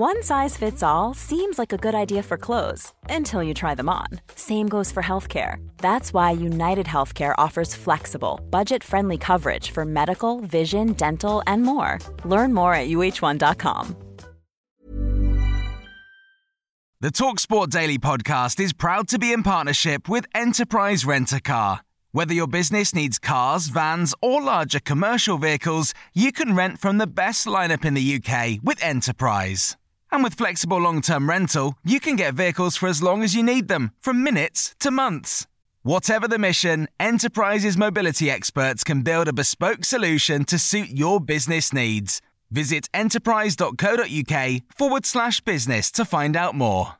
One size fits all seems like a good idea for clothes until you try them on. Same goes for healthcare. That's why United Healthcare offers flexible, budget friendly coverage for medical, vision, dental, and more. Learn more at uh1.com. The Talksport Daily podcast is proud to be in partnership with Enterprise Rent a Car. Whether your business needs cars, vans, or larger commercial vehicles, you can rent from the best lineup in the UK with Enterprise. And with flexible long term rental, you can get vehicles for as long as you need them, from minutes to months. Whatever the mission, Enterprise's mobility experts can build a bespoke solution to suit your business needs. Visit enterprise.co.uk forward slash business to find out more.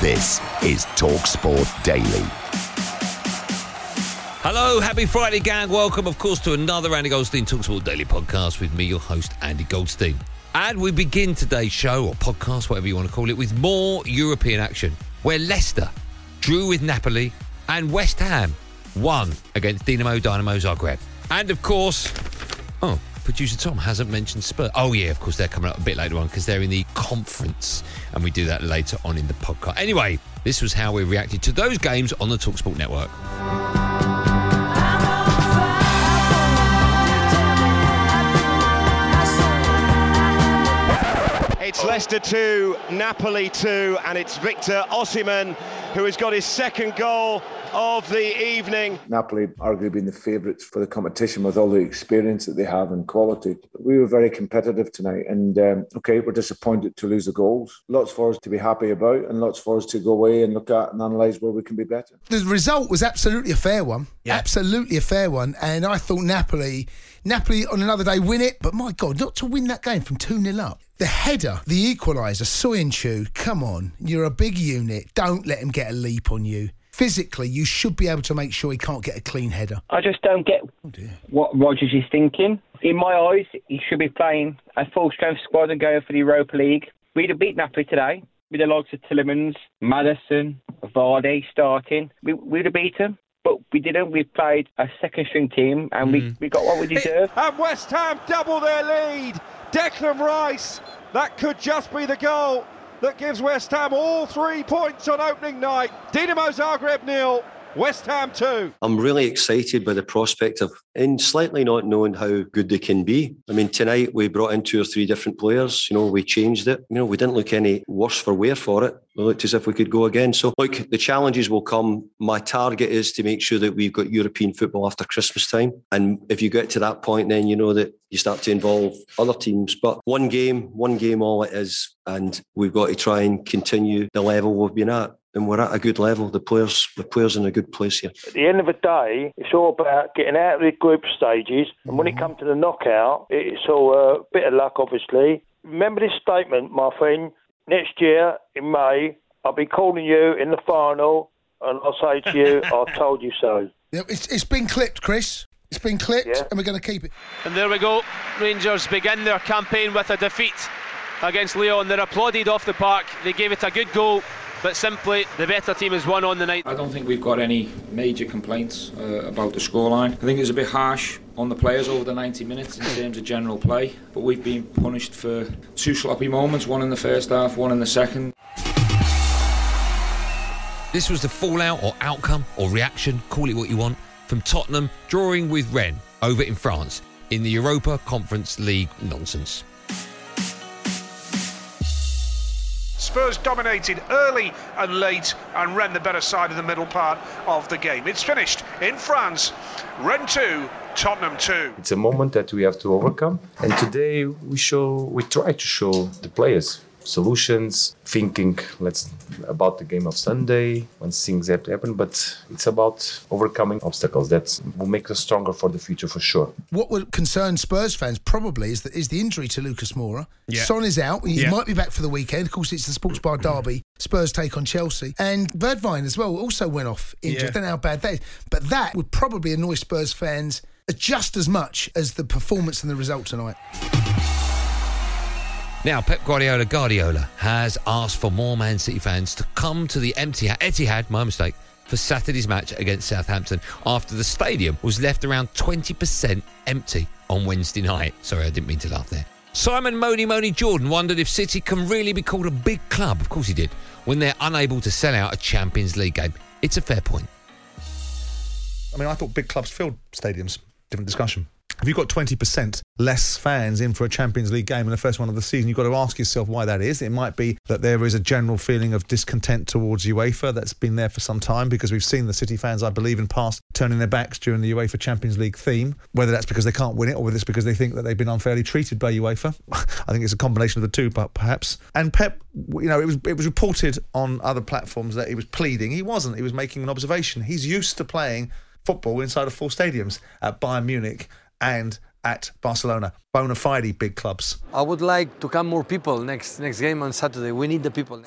This is TalkSport Daily. Hello, happy Friday, gang. Welcome, of course, to another Andy Goldstein Talksport Daily podcast with me, your host, Andy Goldstein. And we begin today's show, or podcast, whatever you want to call it, with more European action, where Leicester drew with Napoli and West Ham won against Dinamo Dynamo Zagreb. And, of course, oh, producer Tom hasn't mentioned Spurs. Oh, yeah, of course, they're coming up a bit later on because they're in the conference, and we do that later on in the podcast. Anyway, this was how we reacted to those games on the Talksport network. It's Leicester 2, Napoli 2, and it's Victor Osimhen who has got his second goal of the evening. Napoli arguably being the favourites for the competition with all the experience that they have and quality. We were very competitive tonight, and um, okay, we're disappointed to lose the goals. Lots for us to be happy about, and lots for us to go away and look at and analyse where we can be better. The result was absolutely a fair one. Absolutely a fair one. And I thought Napoli, Napoli on another day win it, but my God, not to win that game from 2 0 up. The header, the equaliser, Soyuncu, come on, you're a big unit. Don't let him get a leap on you. Physically, you should be able to make sure he can't get a clean header. I just don't get oh, what Rodgers is thinking. In my eyes, he should be playing a full strength squad and going for the Europa League. We'd have beat Napoli today with the likes of Tielemans, Maddison, Vardy starting. We, we'd have beat them. But we didn't. We played a second string team and we, mm. we got what we deserved. And West Ham double their lead. Declan Rice, that could just be the goal that gives West Ham all three points on opening night. Dinamo Zagreb nil, West Ham 2. I'm really excited by the prospect of, and slightly not knowing how good they can be. I mean, tonight we brought in two or three different players. You know, we changed it. You know, we didn't look any worse for wear for it. We looked as if we could go again. So, look, the challenges will come. My target is to make sure that we've got European football after Christmas time. And if you get to that point, then you know that you start to involve other teams. But one game, one game, all it is. And we've got to try and continue the level we've been at and we're at a good level. The players, the players in a good place here. At the end of the day, it's all about getting out of the group stages, and when it comes to the knockout, it's all uh, a bit of luck, obviously. Remember this statement, my friend. Next year in May, I'll be calling you in the final, and I'll say to you, "I told you so." It's, it's been clipped, Chris. It's been clipped, Yeah. and we're going to keep it. And there we go. Rangers begin their campaign with a defeat against Lyon. They're applauded off the park. They gave it a good goal, but simply the better team has won on the night. I don't think we've got any major complaints uh, about the scoreline. I think it was a bit harsh on the players over the 90 minutes in terms of general play, but we've been punished for two sloppy moments, one in the first half, one in the second. This was the fallout or outcome or reaction, call it what you want, from Tottenham drawing with Rennes over in France in the Europa Conference League nonsense. Spurs dominated early and late and ran the better side of the middle part of the game. It's finished in France. Rennes 2, Tottenham 2. It's a moment that we have to overcome. And today we show, we try to show the players solutions, thinking let's about the game of Sunday when things have to happen. But it's about overcoming obstacles that will make us stronger for the future for sure. What would concern Spurs fans probably is that is the injury to Lucas Moura. Yeah. Son is out. He Yeah. might be back for the weekend. Of course, it's the Sports Bar Derby. Spurs take on Chelsea. And Bergwijn as well also went off injured. Yeah. I don't know how bad that is. But that would probably annoy Spurs fans just as much as the performance and the result tonight. Now, Pep Guardiola Guardiola has asked for more Man City fans to come to the empty Etihad, my mistake, for Saturday's match against Southampton after the stadium was left around 20% empty on Wednesday night. Sorry, I didn't mean to laugh there. Simon Moni Moni Jordan wondered if City can really be called a big club. Of course he did, when they're unable to sell out a Champions League game. It's a fair point. I mean, I thought big clubs filled stadiums. Different discussion. If you've got 20% less fans in for a Champions League game in the first one of the season, you've got to ask yourself why that is. It might be that there is a general feeling of discontent towards UEFA that's been there for some time because we've seen the City fans, I believe, in past turning their backs during the UEFA Champions League theme, whether that's because they can't win it or whether it's because they think that they've been unfairly treated by UEFA. I think it's a combination of the two, but perhaps. And Pep, you know, it was it was reported on other platforms that he was pleading. He wasn't. He was making an observation. He's used to playing football inside of full stadiums at Bayern Munich and at Barcelona. Bona fide big clubs. I would like to come more people next next game on Saturday. We need the people.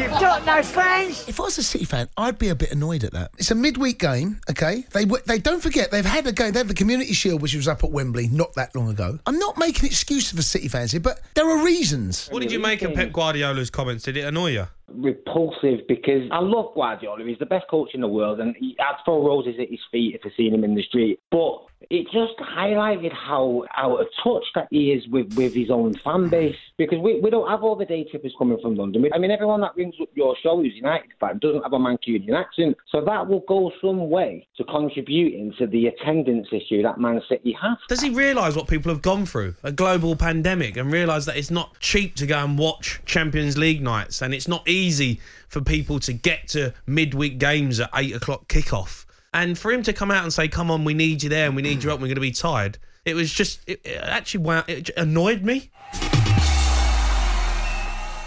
You've got no fans. If I was a City fan, I'd be a bit annoyed at that. It's a midweek game, okay? They they don't forget they've had a game. They had the Community Shield, which was up at Wembley not that long ago. I'm not making excuses for City fans here, but there are reasons. What did you make of Pep Guardiola's comments? Did it annoy you? Repulsive because I love Guardiola. He's the best coach in the world, and he, I'd roses at his feet if I seen him in the street. But it just highlighted how out of touch that he is with, with his own fan base because we, we don't have all the day trippers coming from London. I mean, everyone that rings up your show who's United fan doesn't have a Mancunian accent, so that will go some way to contributing to the attendance issue that Man City have. Does he realise what people have gone through? A global pandemic and realise that it's not cheap to go and watch Champions League nights and it's not easy for people to get to midweek games at 8 o'clock kickoff. And for him to come out and say, come on, we need you there and we need you up, we're going to be tired. It was just, it, it actually, wow, it annoyed me.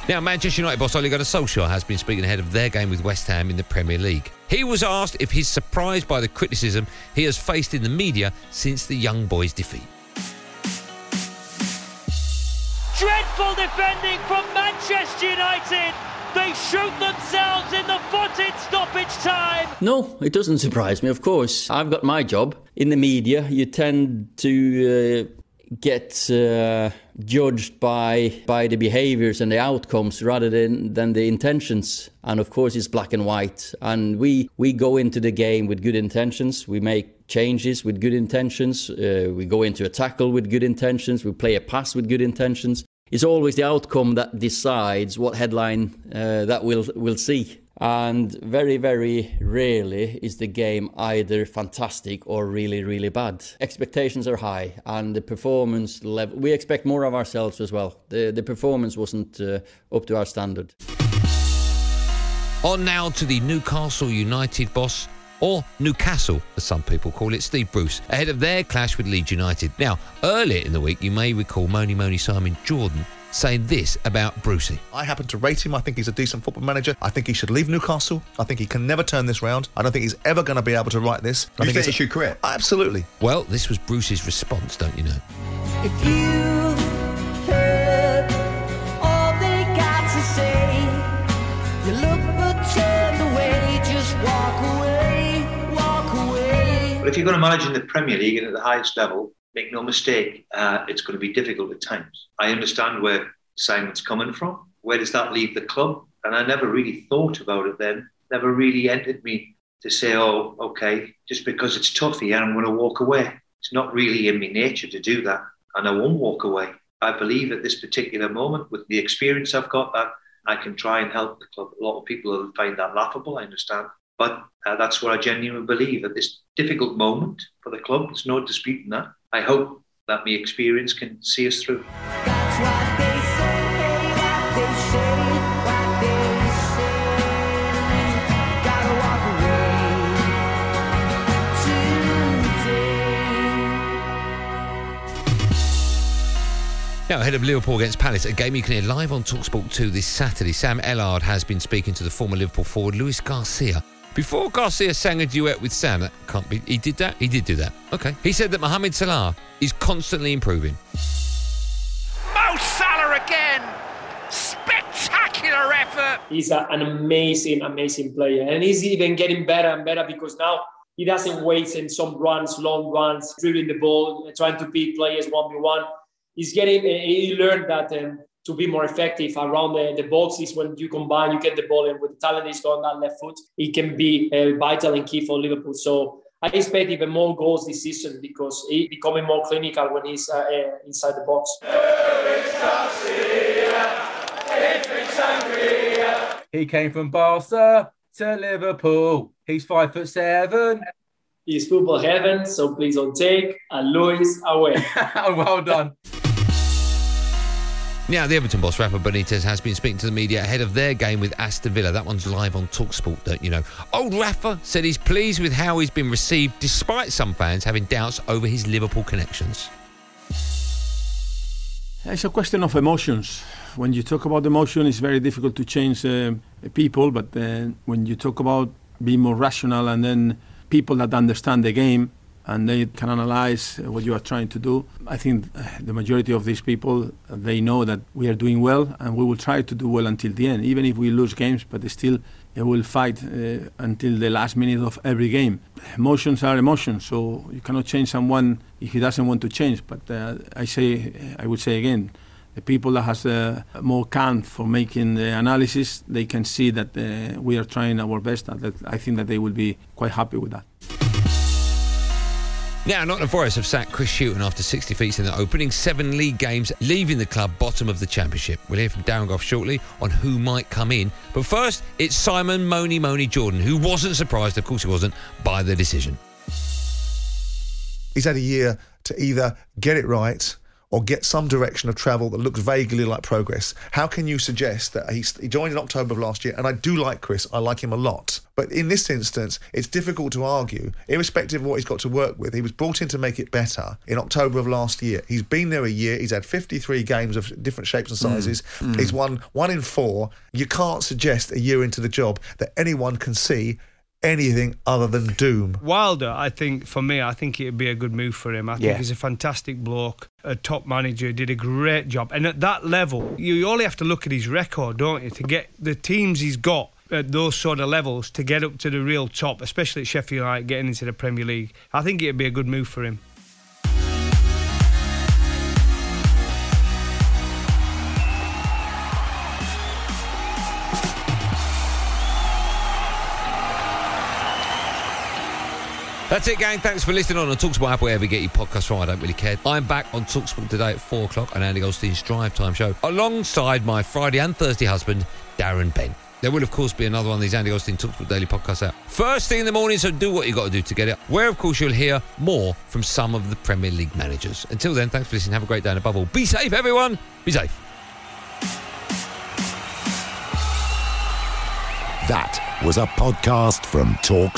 Now, Manchester United boss Ole Gunnar Solskjaer has been speaking ahead of their game with West Ham in the Premier League. He was asked if he's surprised by the criticism he has faced in the media since the young boys' defeat. Dreadful defending from Manchester United. They shoot themselves in the foot in stoppage time. No, it doesn't surprise me, of course. I've got my job. In the media, you tend to uh, get uh, judged by by the behaviors and the outcomes rather than, than the intentions. And of course, it's black and white. And we, we go into the game with good intentions. We make changes with good intentions. Uh, we go into a tackle with good intentions. We play a pass with good intentions it's always the outcome that decides what headline uh, that we'll, we'll see. And very, very rarely is the game either fantastic or really, really bad. Expectations are high, and the performance level, we expect more of ourselves as well. The, the performance wasn't uh, up to our standard. On now to the Newcastle United boss, or Newcastle, as some people call it, Steve Bruce, ahead of their clash with Leeds United. Now, earlier in the week, you may recall Moni Moni Simon Jordan saying this about Brucey. I happen to rate him. I think he's a decent football manager. I think he should leave Newcastle. I think he can never turn this round. I don't think he's ever going to be able to write this. I You think it's he should quit? Absolutely. Well, this was Bruce's response, don't you know? If you're going to manage in the Premier League and at the highest level, make no mistake, uh, it's going to be difficult at times. I understand where Simon's coming from. Where does that leave the club? And I never really thought about it then. Never really entered me to say, oh, okay, just because it's tough here, I'm going to walk away. It's not really in my nature to do that. And I won't walk away. I believe at this particular moment, with the experience I've got, that I can try and help the club. A lot of people will find that laughable, I understand. But uh, that's what I genuinely believe at this difficult moment for the club. There's no disputing that. I hope that my experience can see us through. Now, ahead of Liverpool against Palace, a game you can hear live on Talksport 2 this Saturday, Sam Ellard has been speaking to the former Liverpool forward Luis Garcia. Before Garcia sang a duet with Sam, that can't be. He did that? He did do that. Okay. He said that Mohamed Salah is constantly improving. Mo Salah again. Spectacular effort. He's a, an amazing, amazing player. And he's even getting better and better because now he doesn't wait in some runs, long runs, dribbling the ball, trying to beat players 1v1. He's getting, he learned that um, to be more effective around the, the boxes when you combine, you get the ball and with the talent he's got on that left foot, it can be uh, vital and key for Liverpool. So I expect even more goals this season because he's becoming more clinical when he's uh, uh, inside the box. He came from Barca to Liverpool. He's five foot seven. He's football heaven, so please don't take a Luis away. well done. Now, the Everton boss, Rafa Benitez, has been speaking to the media ahead of their game with Aston Villa. That one's live on Talksport, don't you know? Old Rafa said he's pleased with how he's been received, despite some fans having doubts over his Liverpool connections. It's a question of emotions. When you talk about emotion, it's very difficult to change uh, people, but uh, when you talk about being more rational and then people that understand the game and they can analyze what you are trying to do, I think the majority of these people, they know that we are doing well and we will try to do well until the end, even if we lose games, but still we will fight uh, until the last minute of every game. Emotions are emotions, so you cannot change someone if he doesn't want to change. But uh, I say, I would say again, the people that has uh, more can for making the analysis, they can see that uh, we are trying our best. And that I think that they will be quite happy with that. Now, Nottingham Forest have sacked Chris Hughton after 60 defeats in the opening seven league games, leaving the club bottom of the championship. We'll hear from Darren Goff shortly on who might come in. But first, it's Simon Moni Moni Jordan, who wasn't surprised, of course he wasn't, by the decision. He's had a year to either get it right or get some direction of travel that looks vaguely like progress. How can you suggest that he's, he joined in October of last year? And I do like Chris, I like him a lot. But in this instance, it's difficult to argue, irrespective of what he's got to work with. He was brought in to make it better in October of last year. He's been there a year. He's had 53 games of different shapes and sizes. Mm, mm. He's won one in four. You can't suggest a year into the job that anyone can see anything other than doom. Wilder, I think, for me, I think it'd be a good move for him. I think Yeah. he's a fantastic bloke, a top manager, did a great job. And at that level, you only have to look at his record, don't you, to get the teams he's got at those sort of levels to get up to the real top, especially at Sheffield United getting into the Premier League. I think it'd be a good move for him. That's it, gang. Thanks for listening on the Talksport app, wherever you get your podcast from. I don't really care. I'm back on Talksport today at 4 o'clock on Andy Goldstein's Drive Time show, alongside my Friday and Thursday husband, Darren Bent. There will, of course, be another one of these Andy Goldstein Talksport Daily podcasts out. First thing in the morning, so do what you got to do to get it. Where, of course, you'll hear more from some of the Premier League managers. Until then, thanks for listening. Have a great day, and above all, be safe, everyone. Be safe. That was a podcast from Talk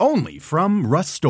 Only from Rust